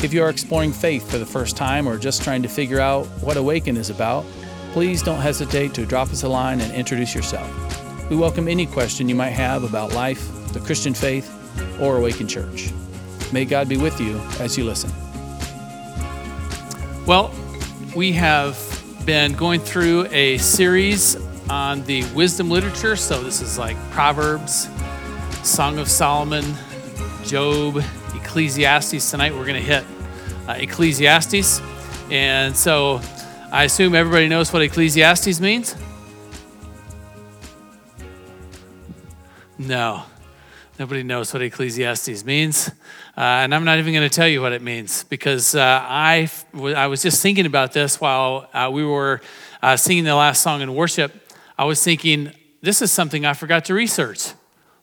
If you are exploring faith for the first time or just trying to figure out what Awaken is about, please don't hesitate to drop us a line and introduce yourself. We welcome any question you might have about life, the Christian faith, or Awaken Church. May God be with you as you listen. Well, we have been going through a series on the wisdom literature. So this is like Proverbs, Song of Solomon, Job, Ecclesiastes. Tonight we're going to hit uh, Ecclesiastes. And so I assume everybody knows what Ecclesiastes means? No. Nobody knows what Ecclesiastes means. Uh, and I'm not even going to tell you what it means because uh, I, I was just thinking about this while uh, we were uh, singing the last song in worship. I was thinking, this is something I forgot to research.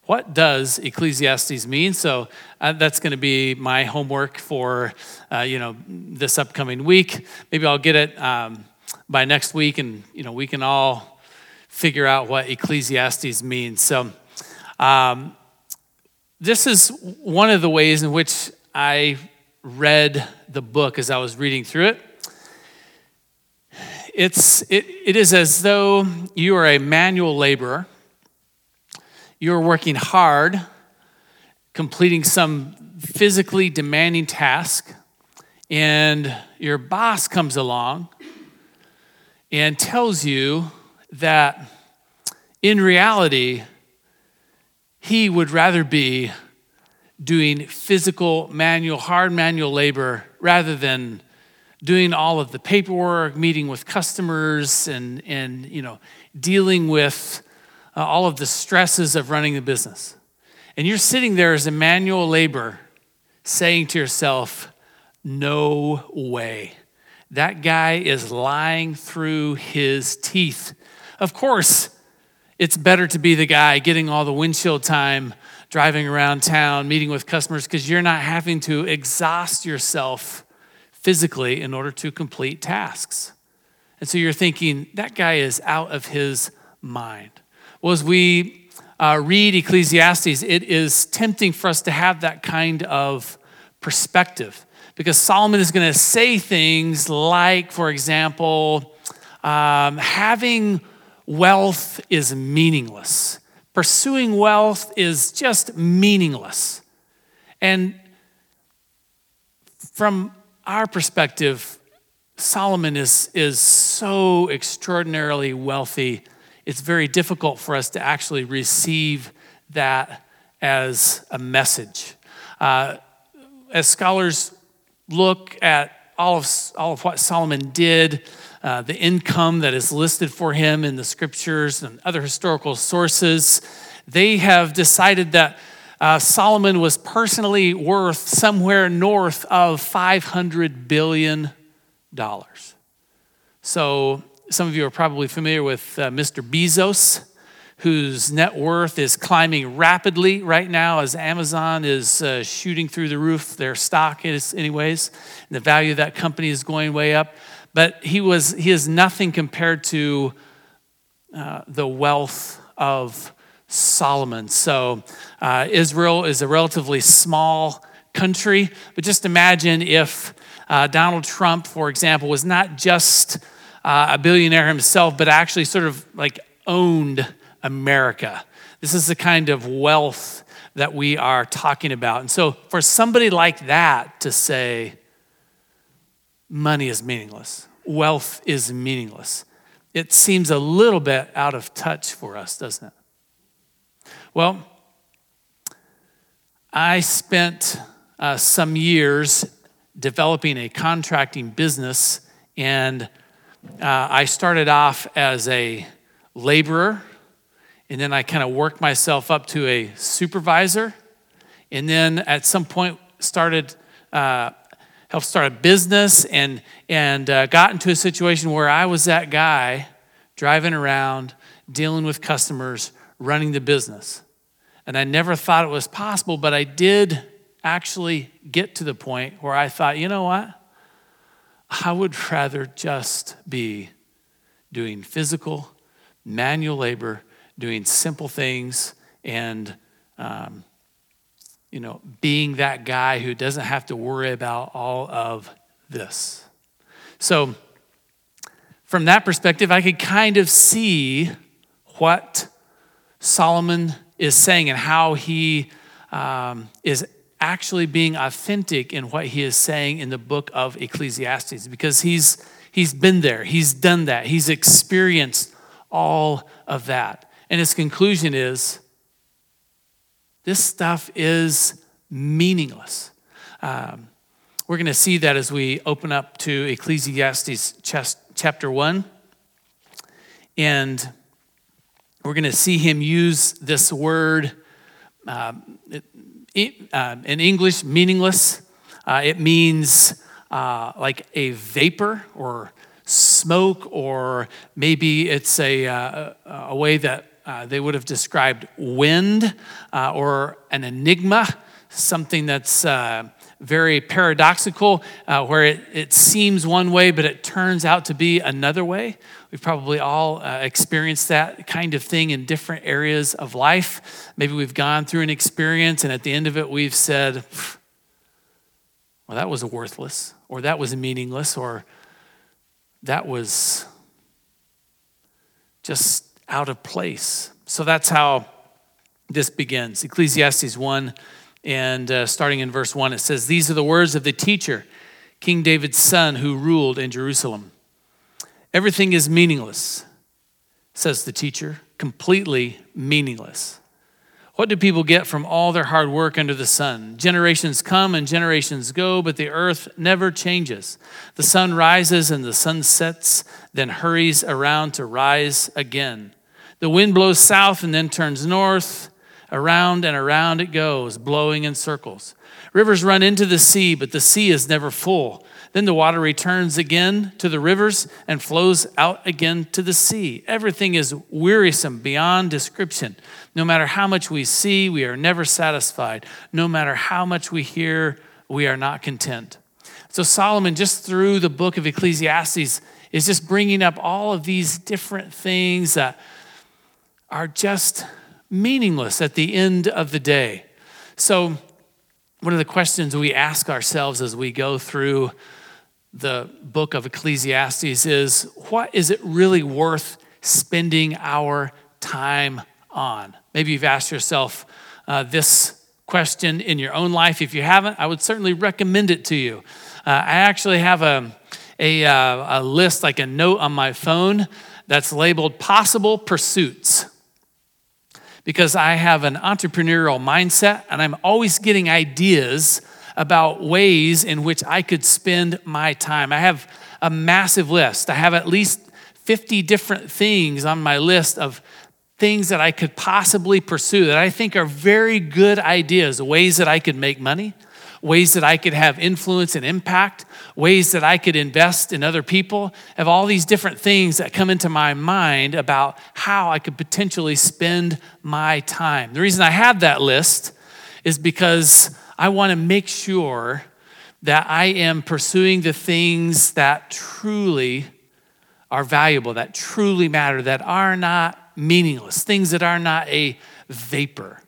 What does Ecclesiastes mean? So uh, that's going to be my homework for uh, you know this upcoming week. Maybe I'll get it um, by next week, and you know we can all figure out what Ecclesiastes means. So um, this is one of the ways in which I read the book as I was reading through it it's, it, it is as though you are a manual laborer. You're working hard, completing some physically demanding task, and your boss comes along and tells you that in reality, he would rather be doing physical, manual, hard manual labor rather than doing all of the paperwork, meeting with customers, and, and you know, dealing with uh, all of the stresses of running the business. And you're sitting there as a manual labor saying to yourself, no way. That guy is lying through his teeth. Of course, it's better to be the guy getting all the windshield time, driving around town, meeting with customers, because you're not having to exhaust yourself physically in order to complete tasks. And so you're thinking, that guy is out of his mind. Well, as we uh, read Ecclesiastes, it is tempting for us to have that kind of perspective because Solomon is going to say things like, for example, um, having wealth is meaningless. Pursuing wealth is just meaningless. And from our perspective, Solomon is, is so extraordinarily wealthy, it's very difficult for us to actually receive that as a message. Uh, as scholars look at all of, all of what Solomon did, uh, the income that is listed for him in the scriptures and other historical sources, they have decided that uh, Solomon was personally worth somewhere north of $500 billion. So, some of you are probably familiar with uh, Mr. Bezos, whose net worth is climbing rapidly right now as Amazon is uh, shooting through the roof. Their stock is, anyways, the value of that company is going way up. But he, was, he is nothing compared to uh, the wealth of Solomon. So, uh, Israel is a relatively small country, but just imagine if uh, Donald Trump, for example, was not just uh, a billionaire himself, but actually sort of like owned America. This is the kind of wealth that we are talking about. And so, for somebody like that to say, money is meaningless, wealth is meaningless, it seems a little bit out of touch for us, doesn't it? Well, I spent uh, some years developing a contracting business, and uh, I started off as a laborer, and then I kind of worked myself up to a supervisor, and then at some point started uh, helped start a business and, and uh, got into a situation where I was that guy driving around, dealing with customers, running the business. And I never thought it was possible, but I did actually get to the point where I thought, you know what? I would rather just be doing physical, manual labor, doing simple things, and um, you know, being that guy who doesn't have to worry about all of this. So, from that perspective, I could kind of see what Solomon is saying and how he um, is actually being authentic in what he is saying in the book of Ecclesiastes because he's, he's been there, he's done that, he's experienced all of that. And his conclusion is this stuff is meaningless. Um, we're going to see that as we open up to Ecclesiastes chapter 1. And we're going to see him use this word um, uh, in English, meaningless. Uh, it means uh, like a vapor or smoke, or maybe it's a, uh, a way that uh, they would have described wind uh, or an enigma, something that's very paradoxical, uh, where it, it seems one way, but it turns out to be another way. We've probably all uh, experienced that kind of thing in different areas of life. Maybe we've gone through an experience, and at the end of it, we've said, well, that was worthless, or that was meaningless, or that was just out of place. So that's how this begins. Ecclesiastes 1 and uh, starting in verse 1, it says, These are the words of the teacher, King David's son, who ruled in Jerusalem. Everything is meaningless, says the teacher, completely meaningless. What do people get from all their hard work under the sun? Generations come and generations go, but the earth never changes. The sun rises and the sun sets, then hurries around to rise again. The wind blows south and then turns north Around and around it goes, blowing in circles. Rivers run into the sea, but the sea is never full. Then the water returns again to the rivers and flows out again to the sea. Everything is wearisome beyond description. No matter how much we see, we are never satisfied. No matter how much we hear, we are not content. So, Solomon, just through the book of Ecclesiastes, is just bringing up all of these different things that are just meaningless at the end of the day. So, one of the questions we ask ourselves as we go through the book of Ecclesiastes is what is it really worth spending our time on? Maybe you've asked yourself uh, this question in your own life. If you haven't, I would certainly recommend it to you. Uh, I actually have a, a, uh, a list, like a note on my phone, that's labeled possible pursuits because I have an entrepreneurial mindset and I'm always getting ideas about ways in which I could spend my time. I have a massive list. I have at least 50 different things on my list of things that I could possibly pursue that I think are very good ideas, ways that I could make money, ways that I could have influence and impact, ways that I could invest in other people. I have all these different things that come into my mind about how I could potentially spend my time. The reason I have that list is because I want to make sure that I am pursuing the things that truly are valuable, that truly matter, that are not meaningless, things that are not a vapor.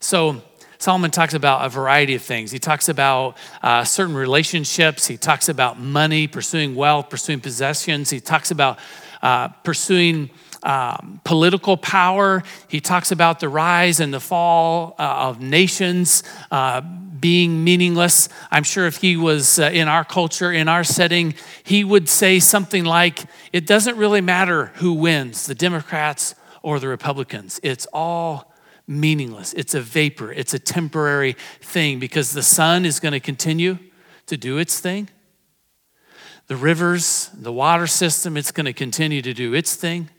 So, Solomon talks about a variety of things. He talks about uh, certain relationships, he talks about money, pursuing wealth, pursuing possessions, he talks about uh, pursuing. Um, political power. He talks about the rise and the fall uh, of nations uh, being meaningless. I'm sure if he was uh, in our culture, in our setting, he would say something like, It doesn't really matter who wins, the Democrats or the Republicans. It's all meaningless. It's a vapor, it's a temporary thing because the sun is going to continue to do its thing. The rivers, the water system, it's going to continue to do its thing.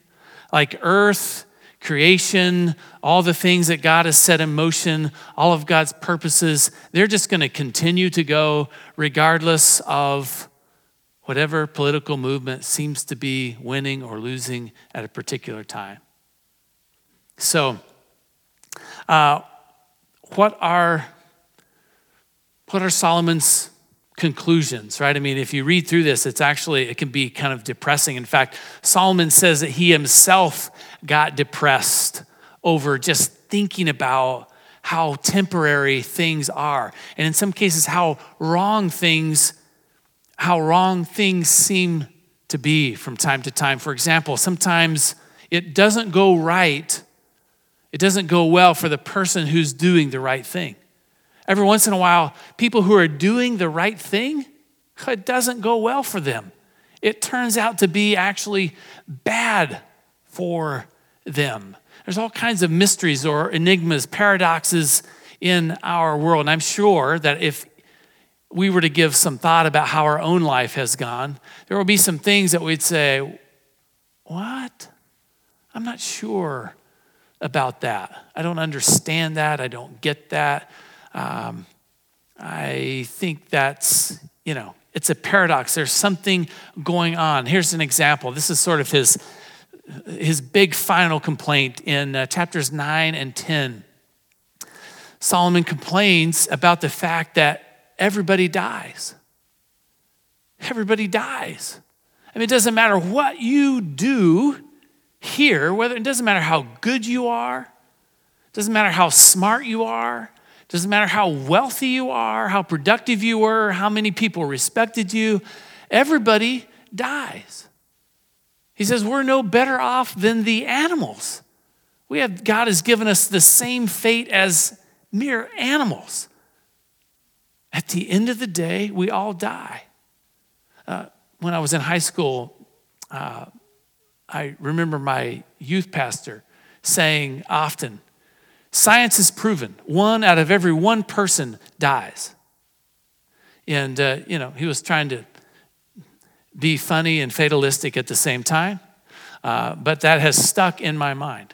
Like earth creation, all the things that God has set in motion, all of God's purposes, they're just going to continue to go regardless of whatever political movement seems to be winning or losing at a particular time. So, uh, what are what are Solomon's conclusions, right? I mean, if you read through this, it's actually, it can be kind of depressing. In fact, Solomon says that he himself got depressed over just thinking about how temporary things are. And in some cases, how wrong things, how wrong things seem to be from time to time. For example, sometimes it doesn't go right, it doesn't go well for the person who's doing the right thing. Every once in a while, people who are doing the right thing, it doesn't go well for them. It turns out to be actually bad for them. There's all kinds of mysteries or enigmas, paradoxes in our world. And I'm sure that if we were to give some thought about how our own life has gone, there will be some things that we'd say, What? I'm not sure about that. I don't understand that. I don't get that. Um, I think that's, you know, it's a paradox. There's something going on. Here's an example. This is sort of his, his big final complaint in uh, chapters 9 and 10. Solomon complains about the fact that everybody dies. Everybody dies. I mean, it doesn't matter what you do here, whether it doesn't matter how good you are, doesn't matter how smart you are, doesn't matter how wealthy you are, how productive you were, how many people respected you, everybody dies. He says, We're no better off than the animals. We have, God has given us the same fate as mere animals. At the end of the day, we all die. Uh, when I was in high school, uh, I remember my youth pastor saying often, Science has proven one out of every one person dies. And, uh, you know, he was trying to be funny and fatalistic at the same time, uh, but that has stuck in my mind.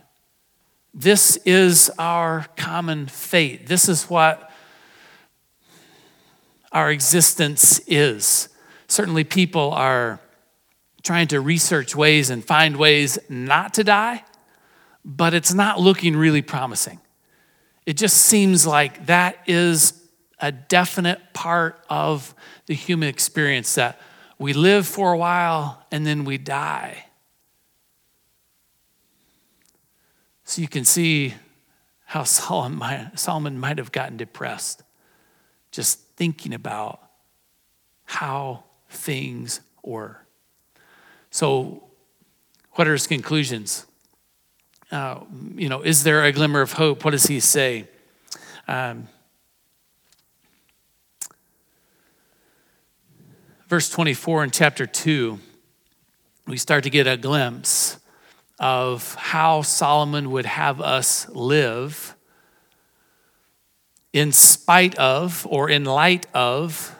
This is our common fate. This is what our existence is. Certainly, people are trying to research ways and find ways not to die, but it's not looking really promising. It just seems like that is a definite part of the human experience that we live for a while and then we die. So you can see how Solomon might, have gotten depressed just thinking about how things were. So, what are his conclusions? uh, you know, is there a glimmer of hope? What does he say? Um, verse 24 in chapter 2, we start to get a glimpse of how Solomon would have us live in spite of, or in light of,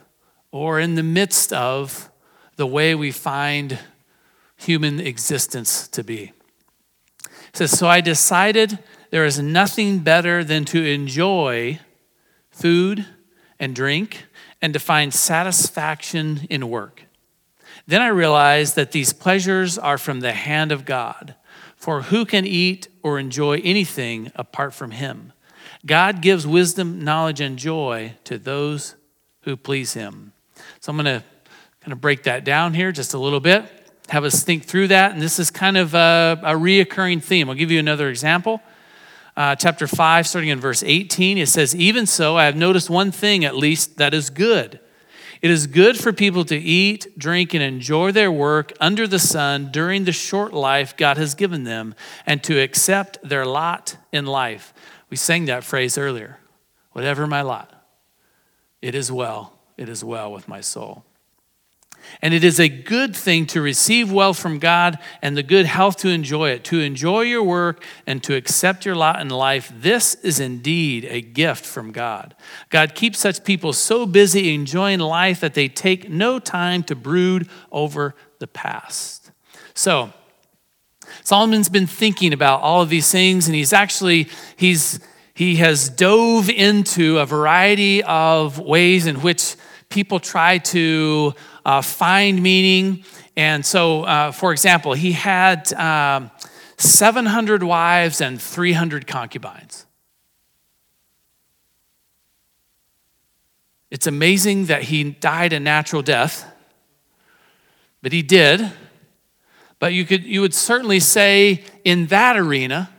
or in the midst of the way we find human existence to be says, So I decided there is nothing better than to enjoy food and drink and to find satisfaction in work. Then I realized that these pleasures are from the hand of God. For who can eat or enjoy anything apart from Him? God gives wisdom, knowledge, and joy to those who please Him. So I'm going to kind of break that down here just a little bit have us think through that. And this is kind of a, a reoccurring theme. I'll give you another example. Uh, chapter 5, starting in verse 18, it says, Even so, I have noticed one thing at least that is good. It is good for people to eat, drink, and enjoy their work under the sun during the short life God has given them, and to accept their lot in life. We sang that phrase earlier. Whatever my lot, it is well. It is well with my soul. And it is a good thing to receive wealth from God and the good health to enjoy it, to enjoy your work and to accept your lot in life. This is indeed a gift from God. God keeps such people so busy enjoying life that they take no time to brood over the past. So, Solomon's been thinking about all of these things, and he's actually, he's, he has dove into a variety of ways in which people try to uh, find meaning. And so, uh, for example, he had um, 700 wives and 300 concubines. It's amazing that he died a natural death, but he did. But you, could, you would certainly say in that arena,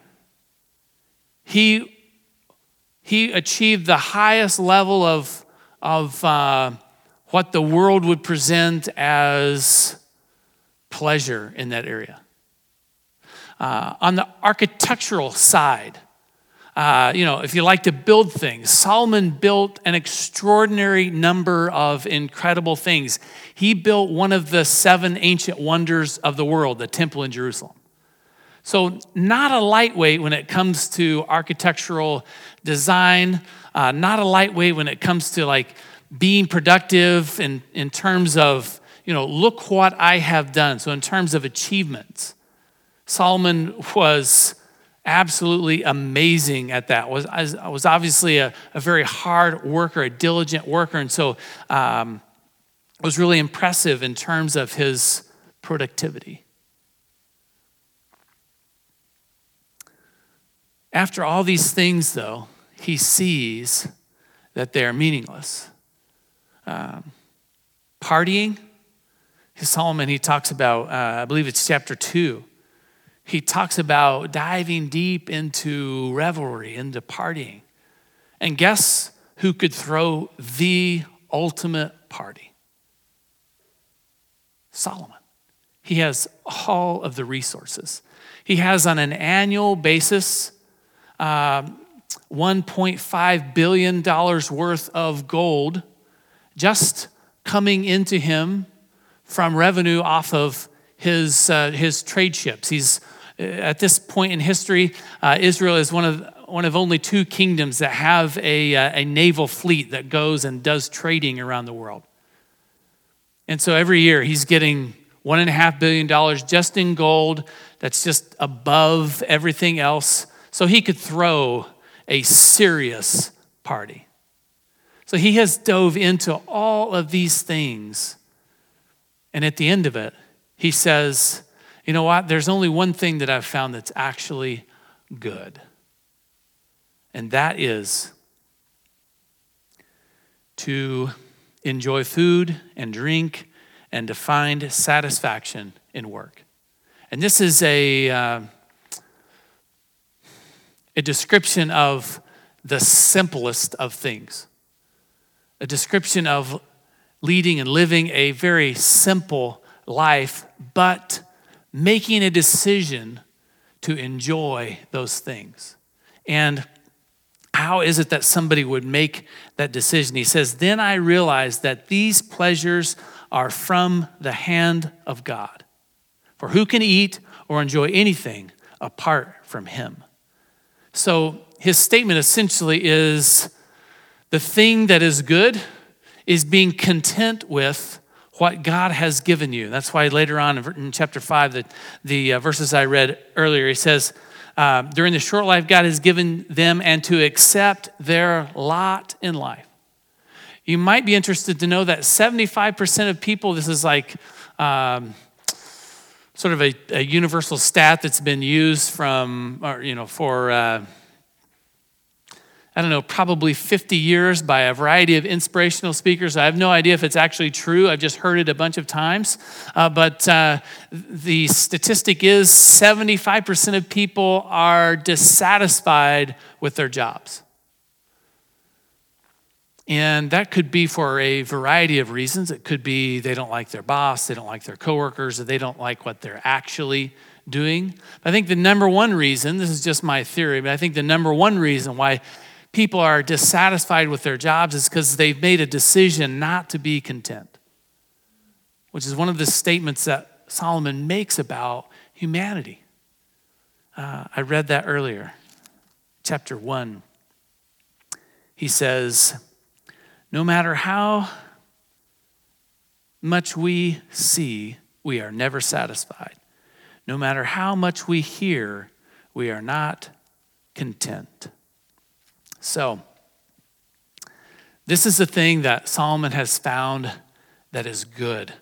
he, he achieved the highest level of, of uh, what the world would present as pleasure in that area. Uh, on the architectural side, uh, you know, if you like to build things, Solomon built an extraordinary number of incredible things. He built one of the seven ancient wonders of the world, the temple in Jerusalem. So, not a lightweight when it comes to architectural design, uh, not a lightweight when it comes to like being productive in, in terms of, you know, look what I have done. So, in terms of achievements, Solomon was absolutely amazing at that. Was I was obviously a, a very hard worker, a diligent worker, and so um, was really impressive in terms of his productivity. After all these things, though, he sees that they are meaningless. Um, partying, Solomon, he talks about, uh, I believe it's chapter 2 he talks about diving deep into revelry, into partying. And guess who could throw the ultimate party? Solomon. He has all of the resources. He has, on an annual basis, uh, $1.5 billion worth of gold just coming into him from revenue off of his, uh, his trade ships. He's at this point in history, uh, Israel is one of, one of only two kingdoms that have a, uh, a naval fleet that goes and does trading around the world. And so every year he's getting one and a half billion dollars just in gold that's just above everything else. So he could throw a serious party. So he has dove into all of these things. And at the end of it, he says, you know what? There's only one thing that I've found that's actually good, and that is to enjoy food and drink and to find satisfaction in work. And this is a, uh, a description of the simplest of things, a description of leading and living a very simple life, but making a decision to enjoy those things. And how is it that somebody would make that decision? He says, Then I realized that these pleasures are from the hand of God. For who can eat or enjoy anything apart from Him? So his statement essentially is the thing that is good is being content with what God has given you. That's why later on in chapter 5, the, the uh, verses I read earlier, he says, uh, during the short life God has given them and to accept their lot in life. You might be interested to know that 75% of people, this is like um, sort of a, a, universal stat that's been used from, or, you know, for. Uh, I don't know, probably 50 years by a variety of inspirational speakers. I have no idea if it's actually true. I've just heard it a bunch of times. Uh, but uh, the statistic is 75% of people are dissatisfied with their jobs. And that could be for a variety of reasons. It could be they don't like their boss, they don't like their coworkers, or they don't like what they're actually doing. I think the number one reason, this is just my theory, but I think the number one reason why people are dissatisfied with their jobs is because they've made a decision not to be content, which is one of the statements that Solomon makes about humanity. Uh, I read that earlier, chapter 1. He says, No matter how much we see, we are never satisfied. no matter how much we hear, we are not content. So, this is the thing that Solomon has found that is good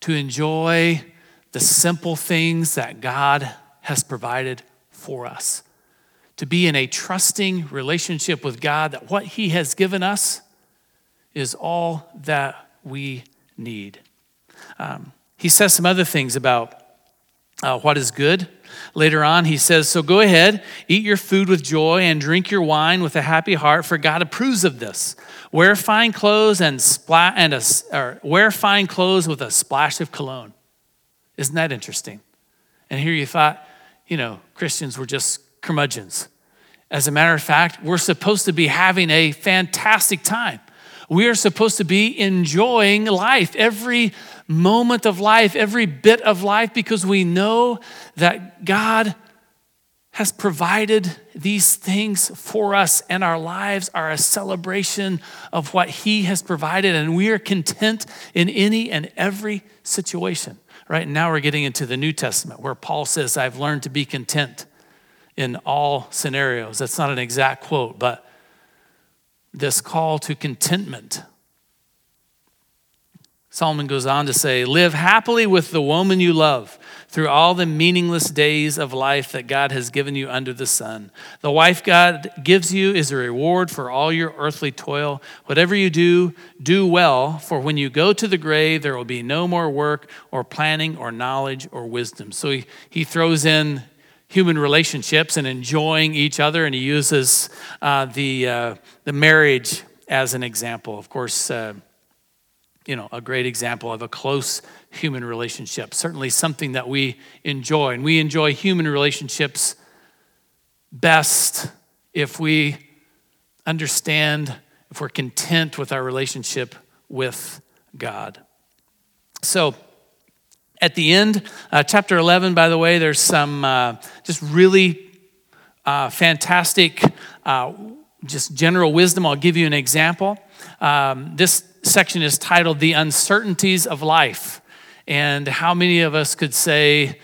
to enjoy the simple things that God has provided for us. To be in a trusting relationship with God, that what He has given us is all that we need. Um, he says some other things about uh, what is good. Later on, he says, So go ahead, eat your food with joy, and drink your wine with a happy heart, for God approves of this. Wear fine clothes and, splat, and a, or wear fine clothes with a splash of cologne. Isn't that interesting? And here you thought, you know, Christians were just curmudgeons. As a matter of fact, we're supposed to be having a fantastic time. We are supposed to be enjoying life, every moment of life, every bit of life, because we know that God has provided these things for us, and our lives are a celebration of what He has provided, and we are content in any and every situation. Right now, we're getting into the New Testament where Paul says, I've learned to be content in all scenarios. That's not an exact quote, but this call to contentment Solomon goes on to say, Live happily with the woman you love through all the meaningless days of life that God has given you under the sun. The wife God gives you is a reward for all your earthly toil. Whatever you do, do well, for when you go to the grave, there will be no more work or planning or knowledge or wisdom. So he, he throws in human relationships and enjoying each other, and he uses uh, the, uh, the marriage as an example. Of course, uh, you know, a great example of a close human relationship. Certainly something that we enjoy. And we enjoy human relationships best if we understand, if we're content with our relationship with God. So, at the end, uh, chapter 11, by the way, there's some uh, just really uh, fantastic, uh, just general wisdom. I'll give you an example. Um, this section is titled The Uncertainties of Life. And how many of us could say,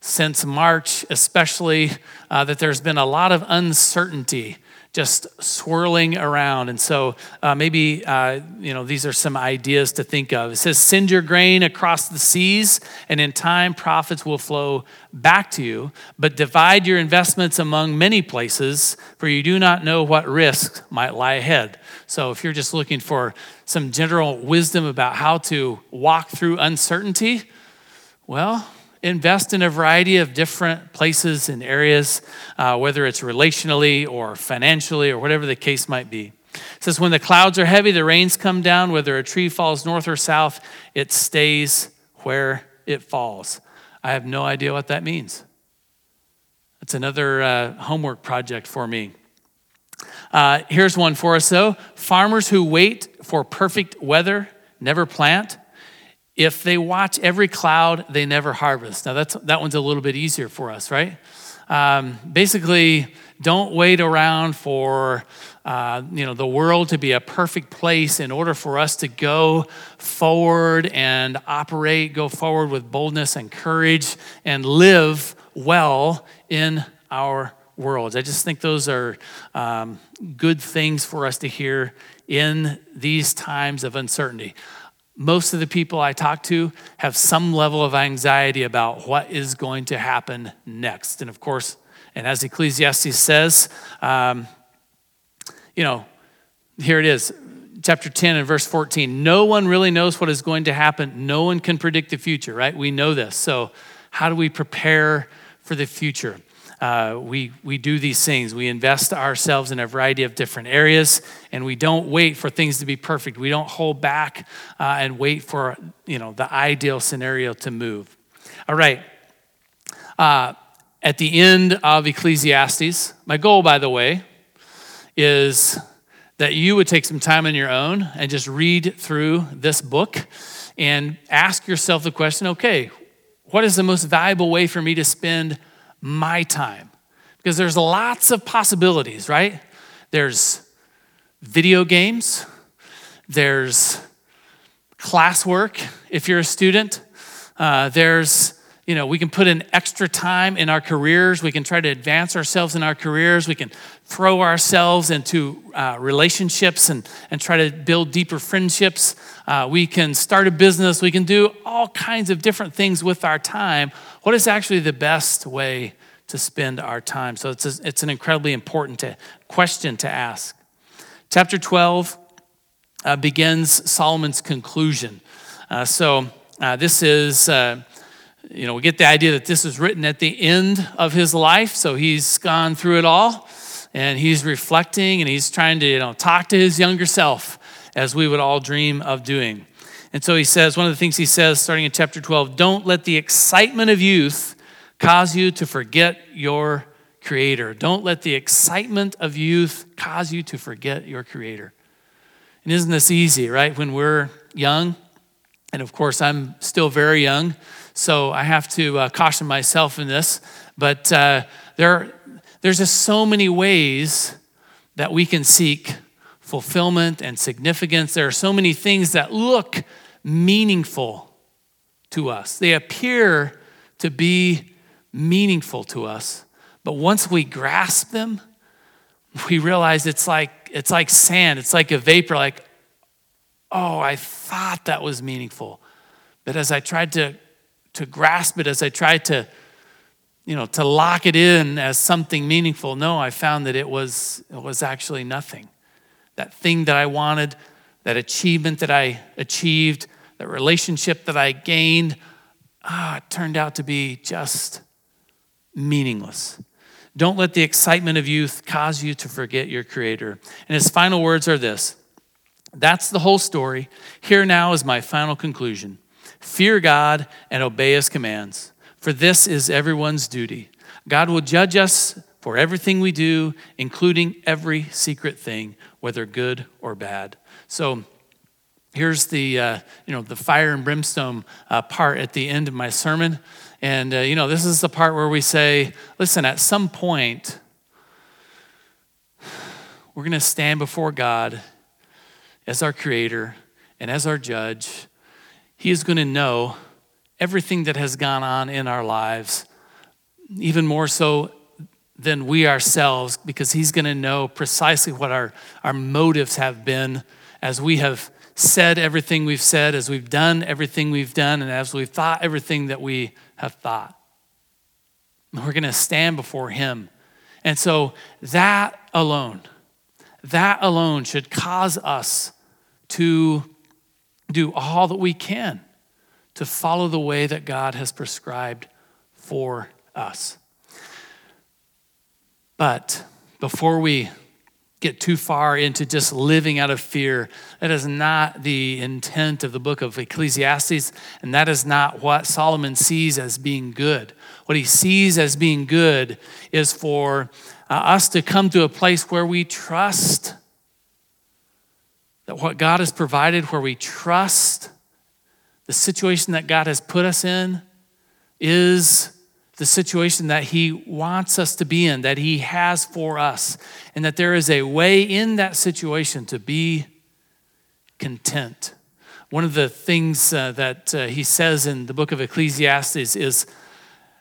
since March especially, uh, that there's been a lot of uncertainty just swirling around. And so uh, maybe, uh, you know, these are some ideas to think of. It says, Send your grain across the seas, and in time profits will flow back to you. But divide your investments among many places, for you do not know what risks might lie ahead. So if you're just looking for some general wisdom about how to walk through uncertainty, well, invest in a variety of different places and areas, uh, whether it's relationally or financially or whatever the case might be. It says, When the clouds are heavy, the rains come down. Whether a tree falls north or south, it stays where it falls. I have no idea what that means. It's another uh, homework project for me. Uh, here's one for us, though. Farmers who wait for perfect weather never plant if they watch every cloud, they never harvest. Now, that's, that one's a little bit easier for us, right? Um, basically, don't wait around for uh, you know the world to be a perfect place in order for us to go forward and operate, go forward with boldness and courage, and live well in our worlds. I just think those are um, good things for us to hear in these times of uncertainty most of the people I talk to have some level of anxiety about what is going to happen next. And of course, and as Ecclesiastes says, um, you know, here it is, chapter 10 and verse 14. No one really knows what is going to happen. No one can predict the future, right? We know this. So, how do we prepare for the future? Uh, we, we do these things. We invest ourselves in a variety of different areas, and we don't wait for things to be perfect. We don't hold back uh, and wait for you know the ideal scenario to move. All right. Uh, at the end of Ecclesiastes, my goal, by the way, is that you would take some time on your own and just read through this book and ask yourself the question okay, what is the most valuable way for me to spend my time. Because there's lots of possibilities, right? There's video games, there's classwork if you're a student, uh, there's you know, we can put in extra time in our careers. We can try to advance ourselves in our careers. We can throw ourselves into uh, relationships and, and try to build deeper friendships. Uh, we can start a business. We can do all kinds of different things with our time. What is actually the best way to spend our time? So it's, a, it's an incredibly important to, question to ask. Chapter 12 uh, begins Solomon's conclusion. Uh, so uh, this is uh, you know, we get the idea that this is written at the end of his life. So he's gone through it all and he's reflecting and he's trying to, you know, talk to his younger self as we would all dream of doing. And so he says, one of the things he says starting in chapter 12, don't let the excitement of youth cause you to forget your creator. Don't let the excitement of youth cause you to forget your creator. And isn't this easy, right? When we're young, and of course, I'm still very young. So I have to uh, caution myself in this. But uh, there, there's just so many ways that we can seek fulfillment and significance. There are so many things that look meaningful to us, they appear to be meaningful to us. But once we grasp them, we realize it's like it's like sand, it's like a vapor like oh, I thought that was meaningful. But as I tried to to grasp it as I tried to, you know, to lock it in as something meaningful. No, I found that it was, it was actually nothing. That thing that I wanted, that achievement that I achieved, that relationship that I gained, ah, it turned out to be just meaningless. Don't let the excitement of youth cause you to forget your Creator. And his final words are this That's the whole story. Here now is my final conclusion. Fear God and obey his commands, for this is everyone's duty. God will judge us for everything we do, including every secret thing, whether good or bad. So, here's the uh, you know the fire and brimstone uh, part at the end of my sermon. And uh, you know this is the part where we say listen at some point we're going to stand before god as our creator and as our judge. He is going to know everything that has gone on in our lives, even more so than we ourselves, because He's going to know precisely what our, our motives have been as we have said everything we've said, as we've done everything we've done, and as we've thought everything that we have thought. we're going to stand before Him. And so that alone, that alone should cause us to do all that we can to follow the way that God has prescribed for us. But before we get too far into just living out of fear, that is not the intent of the book of Ecclesiastes, and that is not what Solomon sees as being good. What he sees as being good is for uh, us to come to a place where we trust that what God has provided, where we trust the situation that God has put us in, is the situation that He wants us to be in, that He has for us, and that there is a way in that situation to be content. One of the things uh, that uh, he says in the book of Ecclesiastes is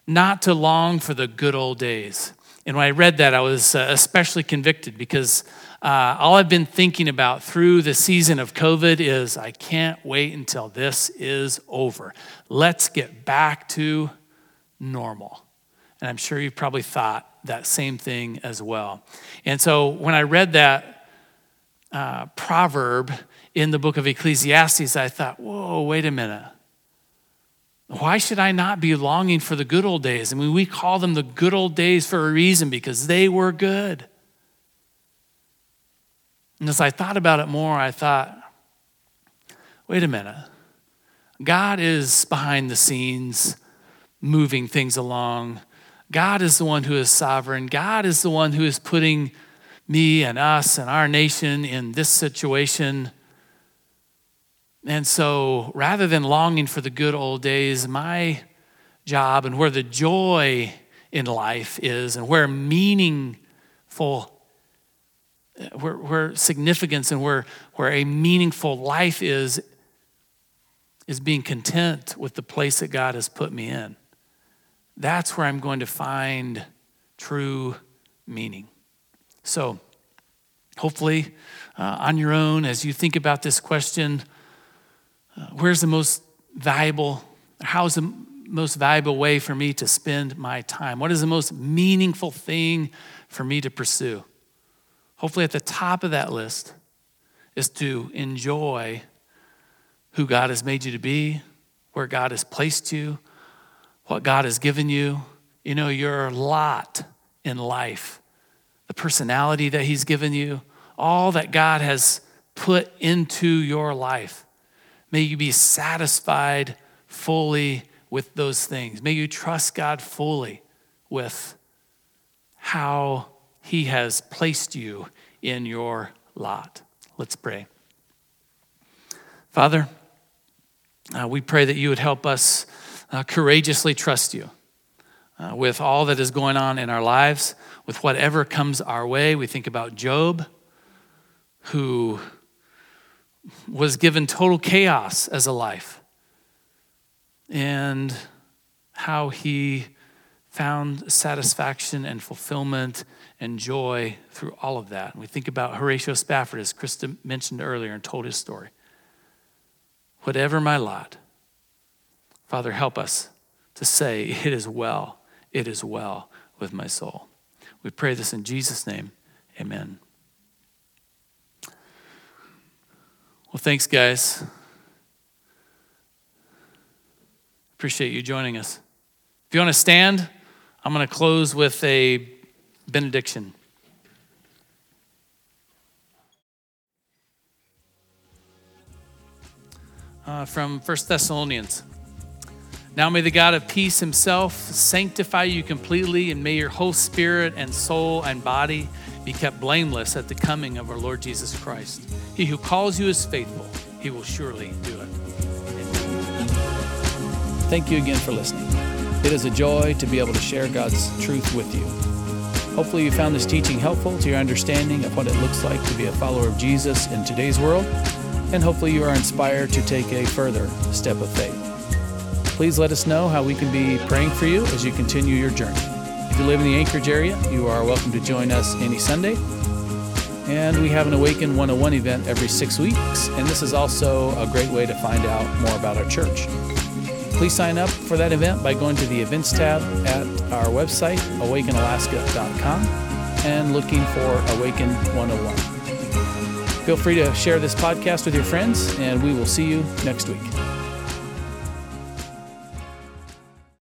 not to long for the good old days. And when I read that, I was uh, especially convicted because uh, all I've been thinking about through the season of COVID is I can't wait until this is over. Let's get back to normal. And I'm sure you've probably thought that same thing as well. And so when I read that uh, proverb in the book of Ecclesiastes, I thought, whoa, wait a minute. Why should I not be longing for the good old days? I mean, we call them the good old days for a reason because they were good. And as I thought about it more, I thought, wait a minute. God is behind the scenes moving things along. God is the one who is sovereign. God is the one who is putting me and us and our nation in this situation. And so rather than longing for the good old days, my job and where the joy in life is and where meaningful where, where significance and where, where a meaningful life is, is being content with the place that God has put me in. That's where I'm going to find true meaning. So, hopefully, uh, on your own, as you think about this question, uh, where's the most valuable, how's the most valuable way for me to spend my time? What is the most meaningful thing for me to pursue? Hopefully, at the top of that list is to enjoy who God has made you to be, where God has placed you, what God has given you. You know, your lot in life, the personality that He's given you, all that God has put into your life. May you be satisfied fully with those things. May you trust God fully with how He has placed you in your lot. Let's pray. Father, uh, we pray that you would help us uh, courageously trust you uh, with all that is going on in our lives, with whatever comes our way. We think about Job, who was given total chaos as a life, and how he found satisfaction and fulfillment and joy through all of that. we think about Horatio Spafford, as Krista mentioned earlier and told his story. Whatever my lot, Father, help us to say, It is well, it is well with my soul. We pray this in Jesus' name. Amen. Well, thanks, guys. Appreciate you joining us. If you want to stand, I'm going to close with a benediction. Uh, from 1 Thessalonians. Now may the God of peace himself sanctify you completely, and may your whole spirit and soul and body be kept blameless at the coming of our Lord Jesus Christ. He who calls you is faithful, he will surely do it. Thank you again for listening. It is a joy to be able to share God's truth with you. Hopefully, you found this teaching helpful to your understanding of what it looks like to be a follower of Jesus in today's world, and hopefully, you are inspired to take a further step of faith. Please let us know how we can be praying for you as you continue your journey. If you live in the Anchorage area, you are welcome to join us any Sunday. And we have an Awaken 101 event every six weeks, and this is also a great way to find out more about our church. Please sign up for that event by going to the events tab at our website, awakenalaska.com, and looking for Awaken 101. Feel free to share this podcast with your friends, and we will see you next week.